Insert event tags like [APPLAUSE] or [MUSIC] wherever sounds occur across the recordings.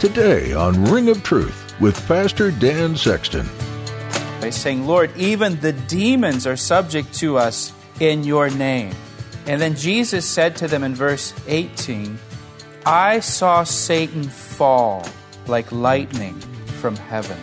Today on Ring of Truth with Pastor Dan Sexton. By saying, Lord, even the demons are subject to us in your name. And then Jesus said to them in verse 18, I saw Satan fall like lightning from heaven.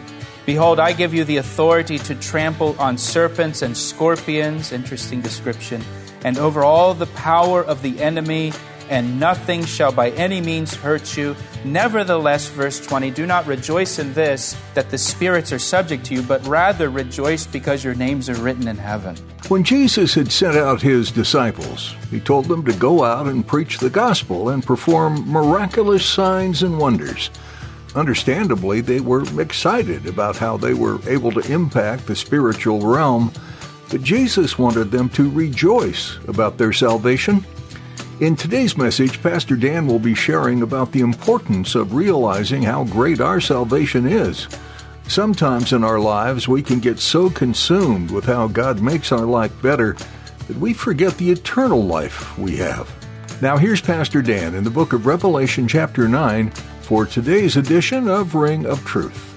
Behold, I give you the authority to trample on serpents and scorpions, interesting description, and over all the power of the enemy, and nothing shall by any means hurt you. Nevertheless, verse 20, do not rejoice in this, that the spirits are subject to you, but rather rejoice because your names are written in heaven. When Jesus had sent out his disciples, he told them to go out and preach the gospel and perform miraculous signs and wonders. Understandably, they were excited about how they were able to impact the spiritual realm, but Jesus wanted them to rejoice about their salvation. In today's message, Pastor Dan will be sharing about the importance of realizing how great our salvation is. Sometimes in our lives, we can get so consumed with how God makes our life better that we forget the eternal life we have. Now, here's Pastor Dan in the book of Revelation, chapter 9 for today's edition of Ring of Truth.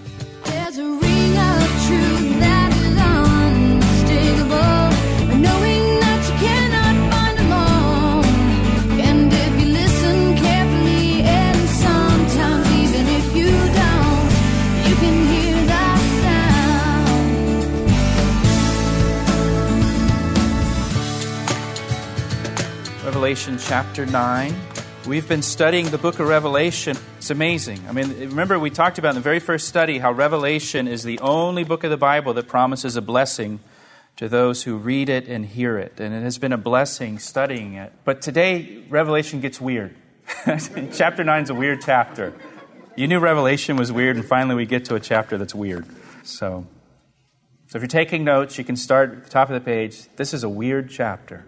Revelation chapter 9. We've been studying the book of Revelation. It's amazing. I mean, remember, we talked about in the very first study how Revelation is the only book of the Bible that promises a blessing to those who read it and hear it. And it has been a blessing studying it. But today, Revelation gets weird. [LAUGHS] chapter 9 is a weird chapter. You knew Revelation was weird, and finally we get to a chapter that's weird. So, so if you're taking notes, you can start at the top of the page. This is a weird chapter.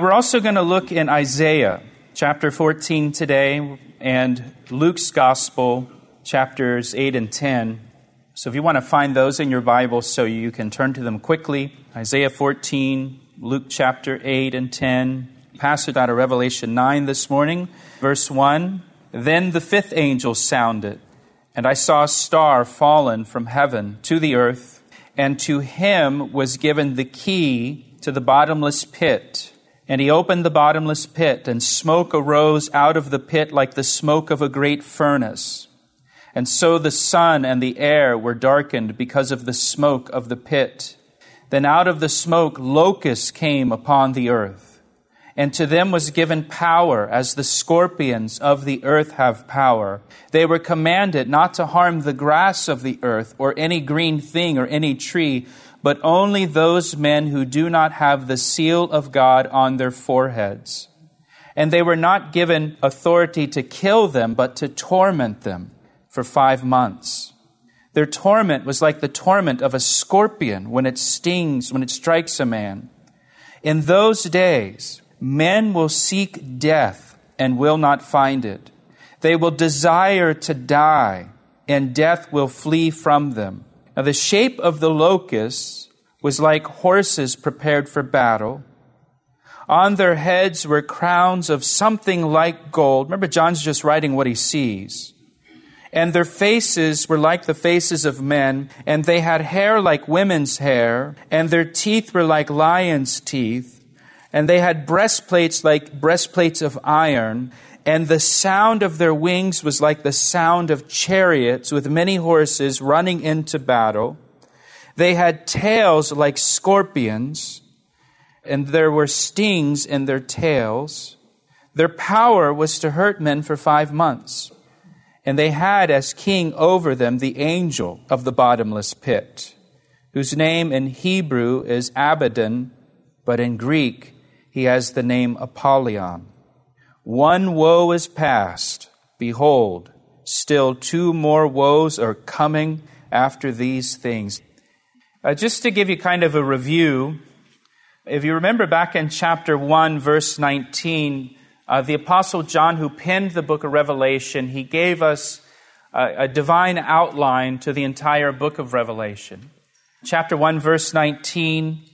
We're also going to look in Isaiah chapter 14 today and Luke's Gospel, chapters 8 and 10. So if you want to find those in your Bible so you can turn to them quickly, Isaiah 14, Luke chapter 8 and 10, passage out of Revelation 9 this morning, verse 1. Then the fifth angel sounded, and I saw a star fallen from heaven to the earth, and to him was given the key to the bottomless pit. And he opened the bottomless pit, and smoke arose out of the pit like the smoke of a great furnace. And so the sun and the air were darkened because of the smoke of the pit. Then out of the smoke locusts came upon the earth. And to them was given power, as the scorpions of the earth have power. They were commanded not to harm the grass of the earth, or any green thing, or any tree but only those men who do not have the seal of God on their foreheads. And they were not given authority to kill them, but to torment them for five months. Their torment was like the torment of a scorpion when it stings, when it strikes a man. In those days, men will seek death and will not find it. They will desire to die, and death will flee from them. Now, the shape of the locusts was like horses prepared for battle. On their heads were crowns of something like gold. Remember, John's just writing what he sees. And their faces were like the faces of men, and they had hair like women's hair, and their teeth were like lions' teeth, and they had breastplates like breastplates of iron, and the sound of their wings was like the sound of chariots with many horses running into battle. They had tails like scorpions, and there were stings in their tails. Their power was to hurt men for five months. And they had as king over them the angel of the bottomless pit, whose name in Hebrew is Abaddon, but in Greek he has the name Apollyon. One woe is past, Behold, still two more woes are coming after these things. Uh, just to give you kind of a review, if you remember back in chapter 1, verse 19, uh, the Apostle John, who penned the book of Revelation, he gave us a, a divine outline to the entire book of Revelation. Chapter 1, verse 19,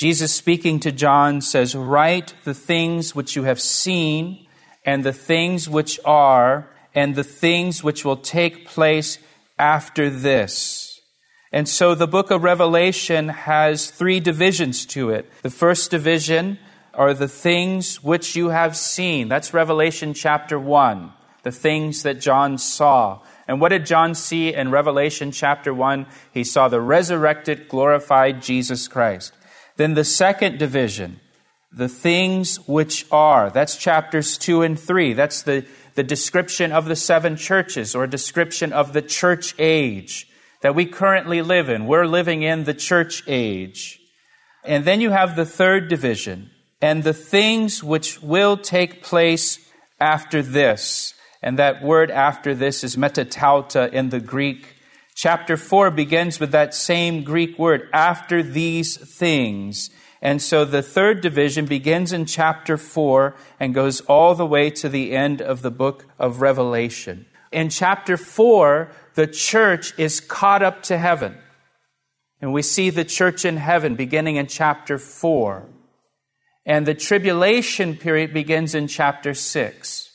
Jesus speaking to John says, Write the things which you have seen, and the things which are, and the things which will take place after this. And so the book of Revelation has three divisions to it. The first division are the things which you have seen. That's Revelation chapter 1, the things that John saw. And what did John see in Revelation chapter 1? He saw the resurrected, glorified Jesus Christ. Then the second division, the things which are. That's chapters 2 and 3. That's the, the description of the seven churches or description of the church age that we currently live in. We're living in the church age. And then you have the third division and the things which will take place after this. And that word after this is metatauta in the Greek. Chapter 4 begins with that same Greek word, after these things. And so the third division begins in chapter 4 and goes all the way to the end of the book of Revelation. In chapter 4, the church is caught up to heaven. And we see the church in heaven beginning in chapter 4. And the tribulation period begins in chapter 6.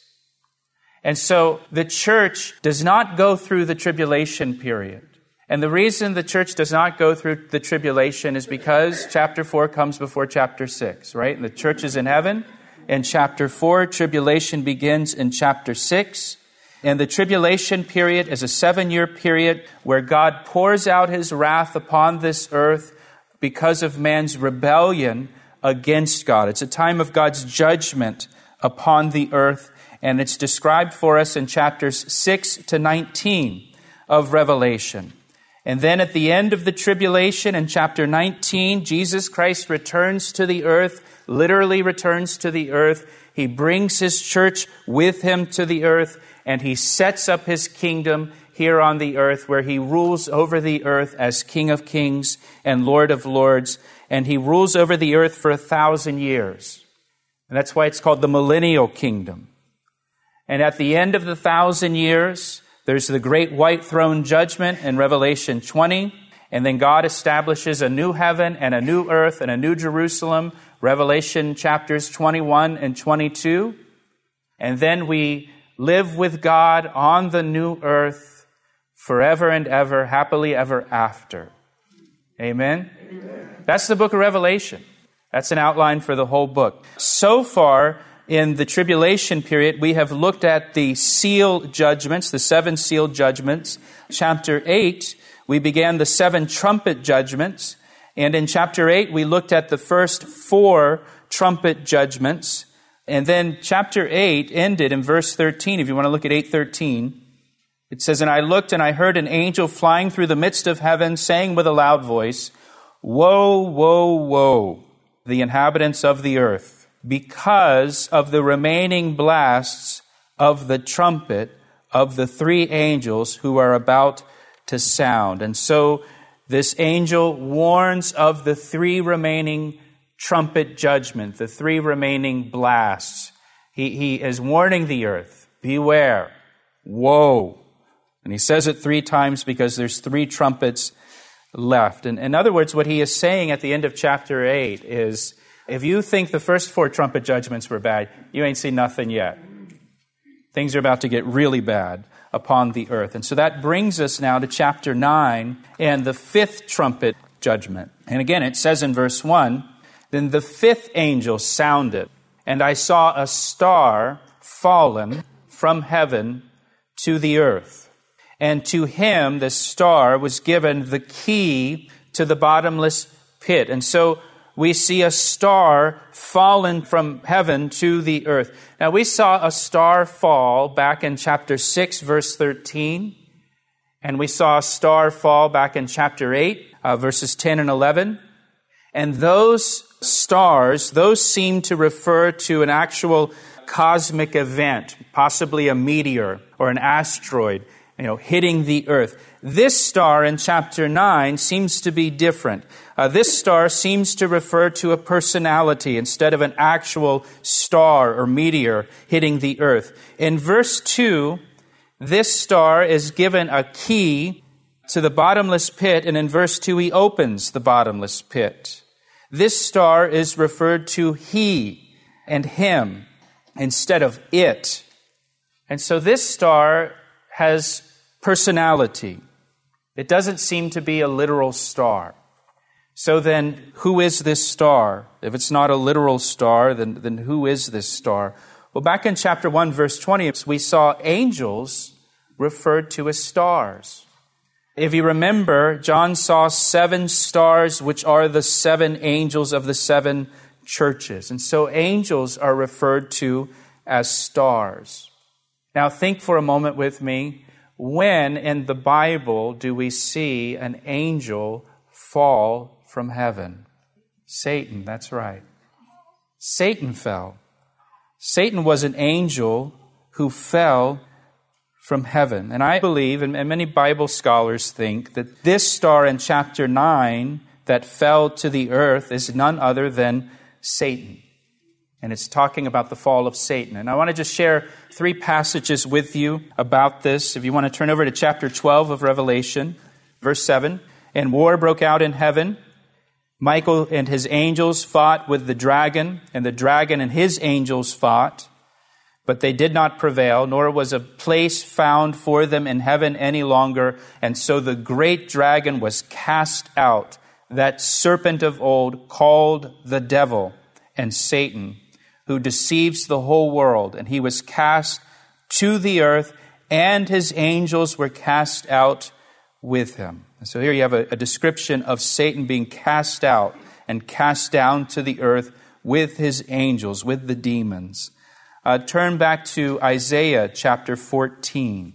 And so the church does not go through the tribulation period. And the reason the church does not go through the tribulation is because chapter 4 comes before chapter 6, right? And the church is in heaven. In chapter 4, tribulation begins in chapter 6. And the tribulation period is a seven year period where God pours out his wrath upon this earth because of man's rebellion against God. It's a time of God's judgment upon the earth, and it's described for us in chapters 6 to 19 of Revelation. And then at the end of the tribulation in chapter 19, Jesus Christ returns to the earth, literally returns to the earth. He brings his church with him to the earth, and he sets up his kingdom here on the earth where he rules over the earth as King of Kings and Lord of Lords, and he rules over the earth for a thousand years. And that's why it's called the millennial kingdom. And at the end of the thousand years, there's the great white throne judgment in Revelation 20. And then God establishes a new heaven and a new earth and a new Jerusalem, Revelation chapters 21 and 22. And then we live with God on the new earth forever and ever, happily ever after. Amen? Amen? That's the book of Revelation. That's an outline for the whole book. So far, in the tribulation period, we have looked at the seal judgments, the seven seal judgments. Chapter 8, we began the seven trumpet judgments. And in chapter 8, we looked at the first four trumpet judgments. And then chapter 8 ended in verse 13. If you want to look at 813, it says, And I looked and I heard an angel flying through the midst of heaven, saying with a loud voice, Woe, woe, woe, the inhabitants of the earth, because of the remaining blasts of the trumpet of the three angels who are about to sound. And so this angel warns of the three remaining trumpet judgment, the three remaining blasts. He, he is warning the earth beware, woe. And he says it three times because there's three trumpets left. And in other words, what he is saying at the end of chapter 8 is if you think the first four trumpet judgments were bad, you ain't seen nothing yet. Things are about to get really bad upon the earth. And so that brings us now to chapter 9 and the fifth trumpet judgment. And again, it says in verse 1 then the fifth angel sounded, and I saw a star fallen from heaven to the earth. And to him, the star, was given the key to the bottomless pit. And so we see a star fallen from heaven to the earth. Now, we saw a star fall back in chapter 6, verse 13. And we saw a star fall back in chapter 8, uh, verses 10 and 11. And those stars, those seem to refer to an actual cosmic event, possibly a meteor or an asteroid, you know, hitting the earth. This star in chapter 9 seems to be different. Uh, this star seems to refer to a personality instead of an actual star or meteor hitting the earth. In verse 2, this star is given a key to the bottomless pit, and in verse 2, he opens the bottomless pit. This star is referred to he and him instead of it. And so this star has personality. It doesn't seem to be a literal star. So then, who is this star? If it's not a literal star, then, then who is this star? Well, back in chapter 1, verse 20, we saw angels referred to as stars. If you remember, John saw seven stars, which are the seven angels of the seven churches. And so angels are referred to as stars. Now, think for a moment with me. When in the Bible do we see an angel fall from heaven? Satan, that's right. Satan fell. Satan was an angel who fell from heaven. And I believe, and many Bible scholars think, that this star in chapter 9 that fell to the earth is none other than Satan. And it's talking about the fall of Satan. And I want to just share three passages with you about this. If you want to turn over to chapter 12 of Revelation, verse 7. And war broke out in heaven. Michael and his angels fought with the dragon, and the dragon and his angels fought but they did not prevail, nor was a place found for them in heaven any longer. And so the great dragon was cast out, that serpent of old called the devil and Satan, who deceives the whole world. And he was cast to the earth, and his angels were cast out with him. And so here you have a, a description of Satan being cast out and cast down to the earth with his angels, with the demons uh, turn back to Isaiah chapter 14.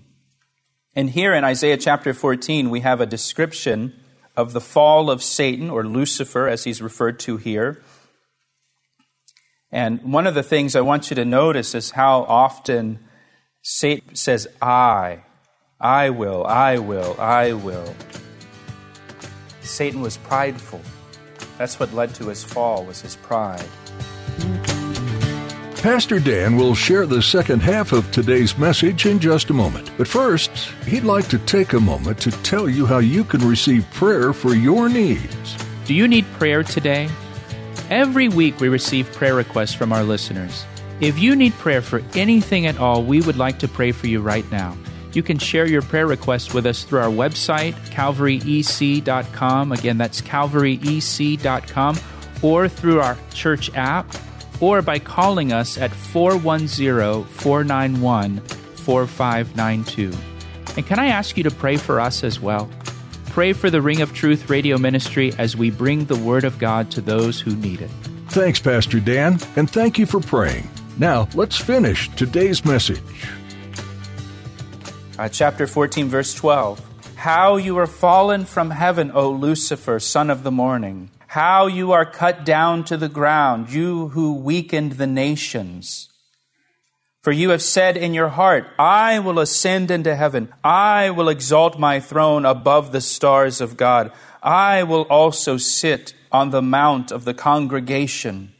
And here in Isaiah chapter 14, we have a description of the fall of Satan, or Lucifer, as he's referred to here. And one of the things I want you to notice is how often Satan says, I, I will, I will, I will. Satan was prideful. That's what led to his fall, was his pride. Pastor Dan will share the second half of today's message in just a moment. But first, he'd like to take a moment to tell you how you can receive prayer for your needs. Do you need prayer today? Every week we receive prayer requests from our listeners. If you need prayer for anything at all, we would like to pray for you right now. You can share your prayer requests with us through our website, calvaryec.com. Again, that's calvaryec.com, or through our church app or by calling us at 410 491 4592. And can I ask you to pray for us as well? Pray for the Ring of Truth radio ministry as we bring the Word of God to those who need it. Thanks, Pastor Dan, and thank you for praying. Now, let's finish today's message. Uh, chapter 14, verse 12. How you are fallen from heaven, O Lucifer, son of the morning how you are cut down to the ground, you who weakened the nations. For you have said in your heart, I will ascend into heaven. I will exalt my throne above the stars of God. I will also sit on the mount of the congregation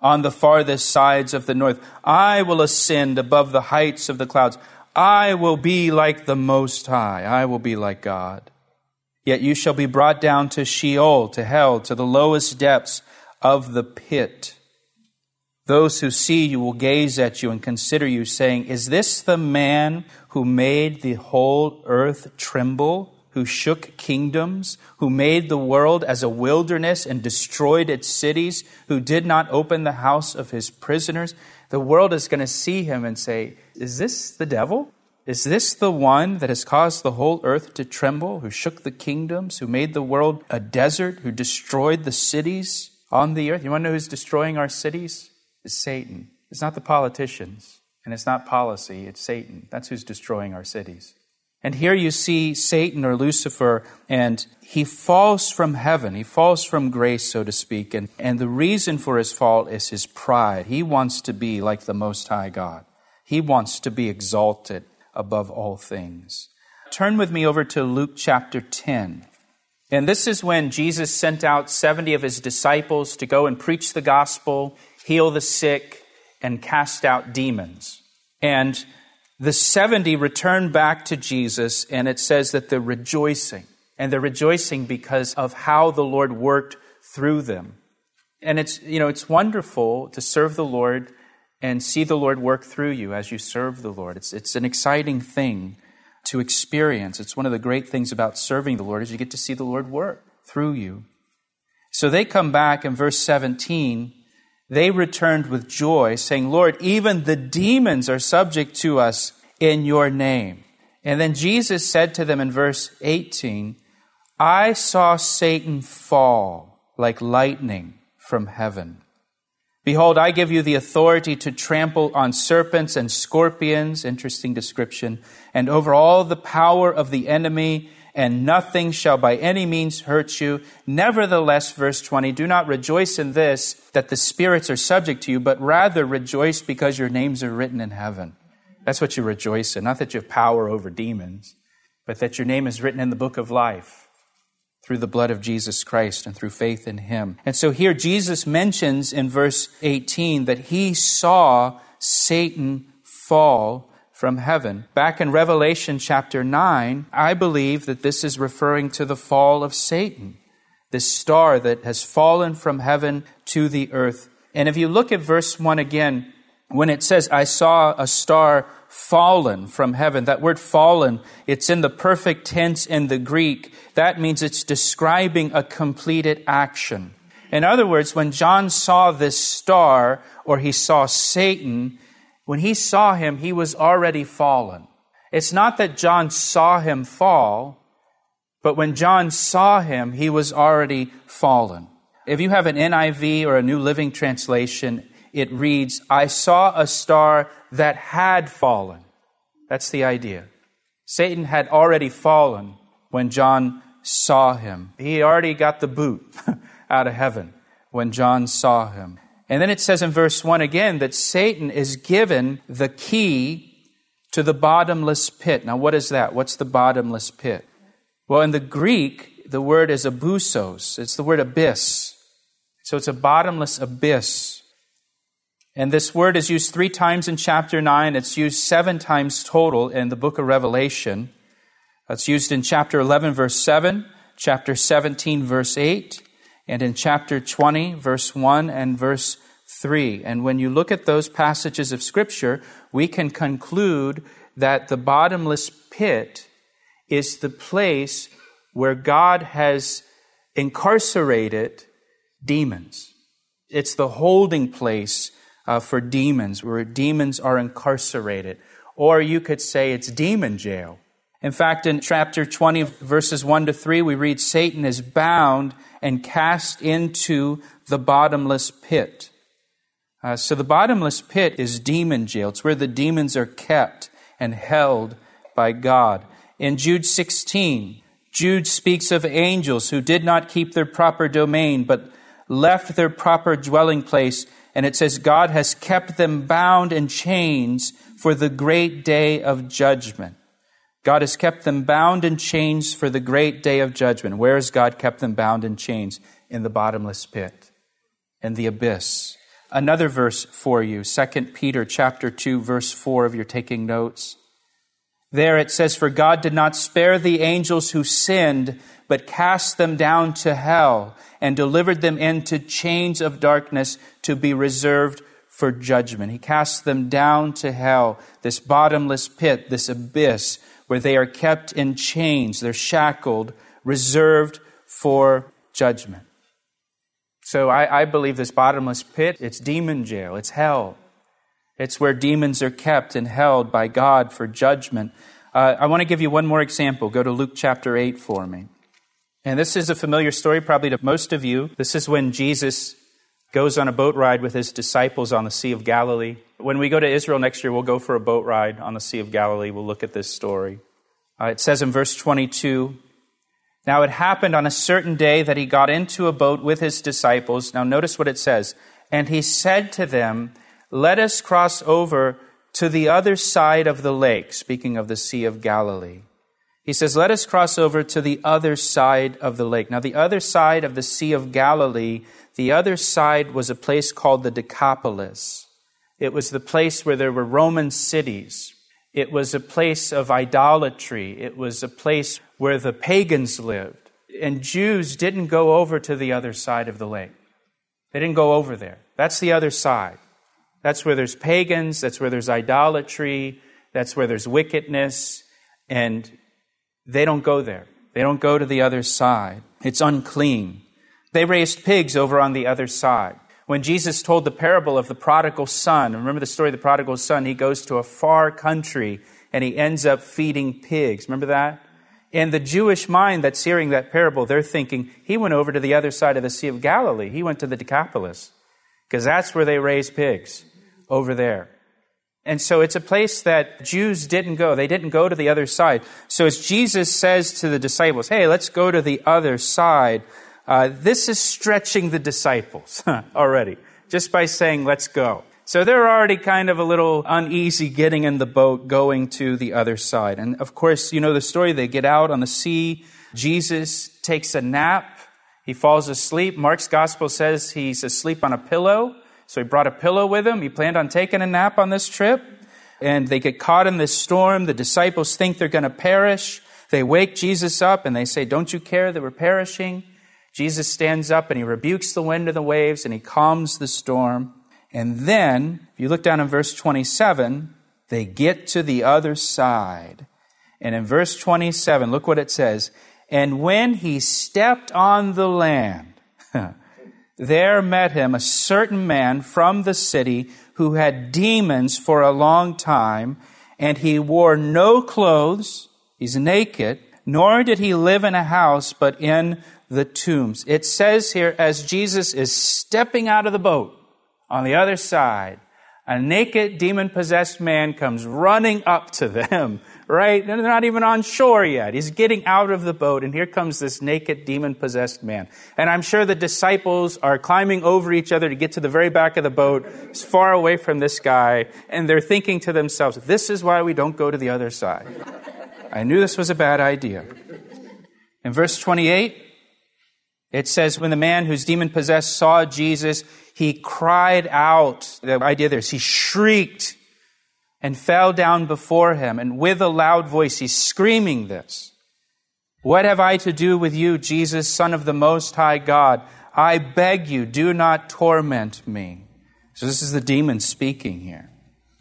on the farthest sides of the north. I will ascend above the heights of the clouds. I will be like the Most High. I will be like God. Yet you shall be brought down to Sheol, to hell, to the lowest depths of the pit. Those who see you will gaze at you and consider you, saying, Is this the man who made the whole earth tremble, who shook kingdoms, who made the world as a wilderness and destroyed its cities, who did not open the house of his prisoners? The world is going to see him and say, Is this the devil? Is this the one that has caused the whole earth to tremble, who shook the kingdoms, who made the world a desert, who destroyed the cities on the earth? You want to know who's destroying our cities? It's Satan. It's not the politicians, and it's not policy, it's Satan. That's who's destroying our cities. And here you see Satan or Lucifer, and he falls from heaven. He falls from grace, so to speak. And, and the reason for his fall is his pride. He wants to be like the Most High God, he wants to be exalted above all things. Turn with me over to Luke chapter 10. And this is when Jesus sent out 70 of his disciples to go and preach the gospel, heal the sick, and cast out demons. And the 70 returned back to Jesus, and it says that they're rejoicing. And they're rejoicing because of how the Lord worked through them. And it's, you know, it's wonderful to serve the Lord and see the Lord work through you as you serve the Lord. It's, it's an exciting thing to experience. It's one of the great things about serving the Lord is you get to see the Lord work through you. So they come back in verse 17 they returned with joy, saying, Lord, even the demons are subject to us in your name. And then Jesus said to them in verse 18, I saw Satan fall like lightning from heaven. Behold, I give you the authority to trample on serpents and scorpions, interesting description, and over all the power of the enemy, and nothing shall by any means hurt you. Nevertheless, verse 20, do not rejoice in this, that the spirits are subject to you, but rather rejoice because your names are written in heaven. That's what you rejoice in. Not that you have power over demons, but that your name is written in the book of life through the blood of Jesus Christ and through faith in him. And so here Jesus mentions in verse 18 that he saw Satan fall from heaven. Back in Revelation chapter 9, I believe that this is referring to the fall of Satan, this star that has fallen from heaven to the earth. And if you look at verse 1 again, when it says, I saw a star fallen from heaven, that word fallen, it's in the perfect tense in the Greek. That means it's describing a completed action. In other words, when John saw this star or he saw Satan, when he saw him, he was already fallen. It's not that John saw him fall, but when John saw him, he was already fallen. If you have an NIV or a New Living Translation, it reads, I saw a star that had fallen. That's the idea. Satan had already fallen when John saw him. He already got the boot [LAUGHS] out of heaven when John saw him. And then it says in verse 1 again that Satan is given the key to the bottomless pit. Now, what is that? What's the bottomless pit? Well, in the Greek, the word is abyssos. It's the word abyss. So it's a bottomless abyss. And this word is used three times in chapter 9. It's used seven times total in the book of Revelation. It's used in chapter 11, verse 7, chapter 17, verse 8, and in chapter 20, verse 1 and verse 3. And when you look at those passages of Scripture, we can conclude that the bottomless pit is the place where God has incarcerated demons. It's the holding place uh, for demons, where demons are incarcerated. Or you could say it's demon jail. In fact, in chapter 20, verses 1 to 3, we read Satan is bound and cast into the bottomless pit. Uh, so the bottomless pit is demon jail. It's where the demons are kept and held by God. In Jude 16, Jude speaks of angels who did not keep their proper domain, but left their proper dwelling place. And it says, God has kept them bound in chains for the great day of judgment. God has kept them bound in chains for the great day of judgment. Where has God kept them bound in chains? In the bottomless pit, in the abyss. Another verse for you, 2 Peter chapter 2 verse 4 if you're taking notes. There it says for God did not spare the angels who sinned but cast them down to hell and delivered them into chains of darkness to be reserved for judgment. He cast them down to hell, this bottomless pit, this abyss where they are kept in chains, they're shackled, reserved for judgment. So I, I, believe this bottomless pit, it's demon jail, it's hell. It's where demons are kept and held by God for judgment. Uh, I want to give you one more example. Go to Luke chapter 8 for me. And this is a familiar story, probably to most of you. This is when Jesus goes on a boat ride with his disciples on the Sea of Galilee. When we go to Israel next year, we'll go for a boat ride on the Sea of Galilee. We'll look at this story. Uh, it says in verse 22 Now it happened on a certain day that he got into a boat with his disciples. Now notice what it says. And he said to them, Let us cross over to the other side of the lake, speaking of the Sea of Galilee. He says, Let us cross over to the other side of the lake. Now, the other side of the Sea of Galilee, the other side was a place called the Decapolis. It was the place where there were Roman cities. It was a place of idolatry. It was a place where the pagans lived. And Jews didn't go over to the other side of the lake. They didn't go over there. That's the other side. That's where there's pagans. That's where there's idolatry. That's where there's wickedness. And they don't go there. They don't go to the other side. It's unclean. They raised pigs over on the other side. When Jesus told the parable of the prodigal son, remember the story of the prodigal son? He goes to a far country and he ends up feeding pigs. Remember that? In the Jewish mind that's hearing that parable, they're thinking, he went over to the other side of the Sea of Galilee. He went to the Decapolis because that's where they raise pigs, over there. And so it's a place that Jews didn't go. They didn't go to the other side. So as Jesus says to the disciples, hey, let's go to the other side, uh, this is stretching the disciples [LAUGHS] already, just by saying, let's go. So they're already kind of a little uneasy getting in the boat, going to the other side. And of course, you know the story. They get out on the sea. Jesus takes a nap. He falls asleep. Mark's gospel says he's asleep on a pillow. So he brought a pillow with him. He planned on taking a nap on this trip. And they get caught in this storm. The disciples think they're going to perish. They wake Jesus up and they say, Don't you care that we're perishing? Jesus stands up and he rebukes the wind and the waves and he calms the storm. And then, if you look down in verse 27, they get to the other side. And in verse 27, look what it says. And when he stepped on the land, [LAUGHS] there met him a certain man from the city who had demons for a long time, and he wore no clothes, he's naked, nor did he live in a house, but in the tombs. It says here, as Jesus is stepping out of the boat on the other side, a naked demon possessed man comes running up to them, [LAUGHS] right? They're not even on shore yet. He's getting out of the boat, and here comes this naked demon possessed man. And I'm sure the disciples are climbing over each other to get to the very back of the boat, as far away from this guy, and they're thinking to themselves, this is why we don't go to the other side. [LAUGHS] I knew this was a bad idea. In verse 28, it says, when the man who's demon possessed saw Jesus, he cried out. The idea there is he shrieked and fell down before him. And with a loud voice, he's screaming this. What have I to do with you, Jesus, Son of the Most High God? I beg you, do not torment me. So this is the demon speaking here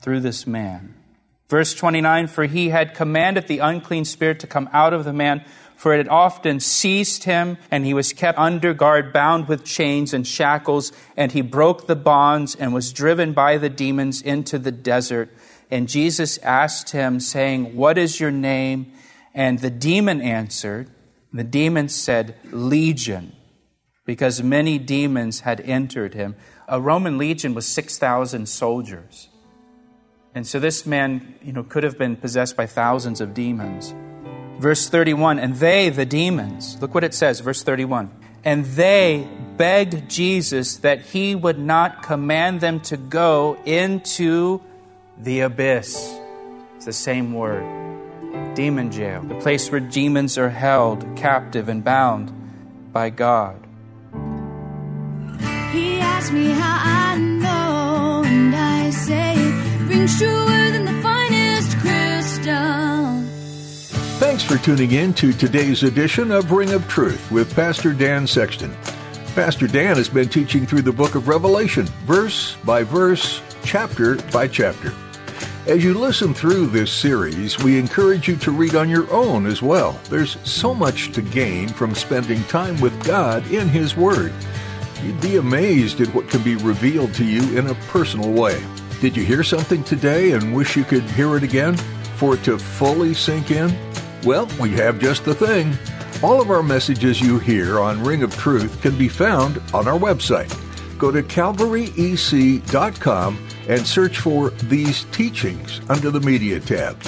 through this man. Verse 29 For he had commanded the unclean spirit to come out of the man for it had often seized him, and he was kept under guard, bound with chains and shackles, and he broke the bonds and was driven by the demons into the desert. And Jesus asked him, saying, What is your name? And the demon answered, The demon said, Legion, because many demons had entered him. A Roman legion was 6,000 soldiers. And so this man, you know, could have been possessed by thousands of demons. Verse 31, and they, the demons, look what it says, verse 31. And they begged Jesus that he would not command them to go into the abyss. It's the same word. Demon jail, the place where demons are held captive and bound by God. He asked me how I know, and I say than Thanks for tuning in to today's edition of Ring of Truth with Pastor Dan Sexton. Pastor Dan has been teaching through the book of Revelation, verse by verse, chapter by chapter. As you listen through this series, we encourage you to read on your own as well. There's so much to gain from spending time with God in His Word. You'd be amazed at what can be revealed to you in a personal way. Did you hear something today and wish you could hear it again for it to fully sink in? Well, we have just the thing. All of our messages you hear on Ring of Truth can be found on our website. Go to calvaryec.com and search for these teachings under the Media tab.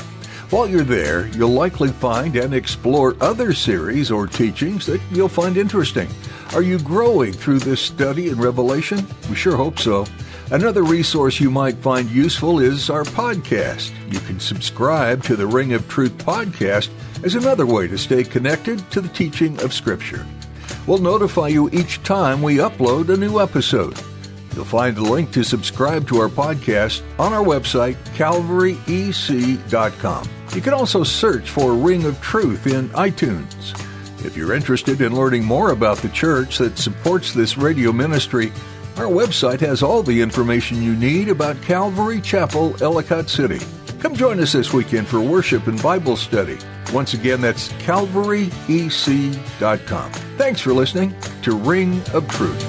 While you're there, you'll likely find and explore other series or teachings that you'll find interesting. Are you growing through this study in Revelation? We sure hope so. Another resource you might find useful is our podcast. You can subscribe to the Ring of Truth podcast as another way to stay connected to the teaching of Scripture. We'll notify you each time we upload a new episode. You'll find a link to subscribe to our podcast on our website, calvaryec.com. You can also search for Ring of Truth in iTunes. If you're interested in learning more about the church that supports this radio ministry, our website has all the information you need about Calvary Chapel, Ellicott City. Come join us this weekend for worship and Bible study. Once again, that's calvaryec.com. Thanks for listening to Ring of Truth.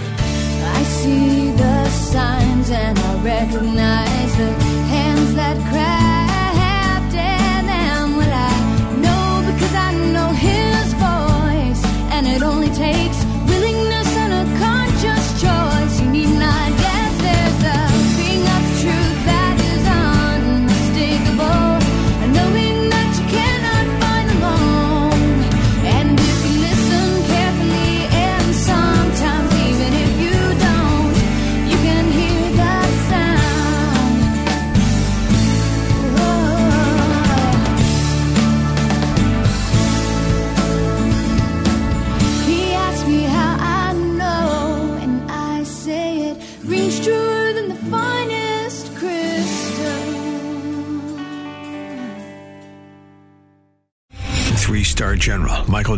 I see the signs and I recognize the hands that crafted them. Well, I know because I know His voice, and it only takes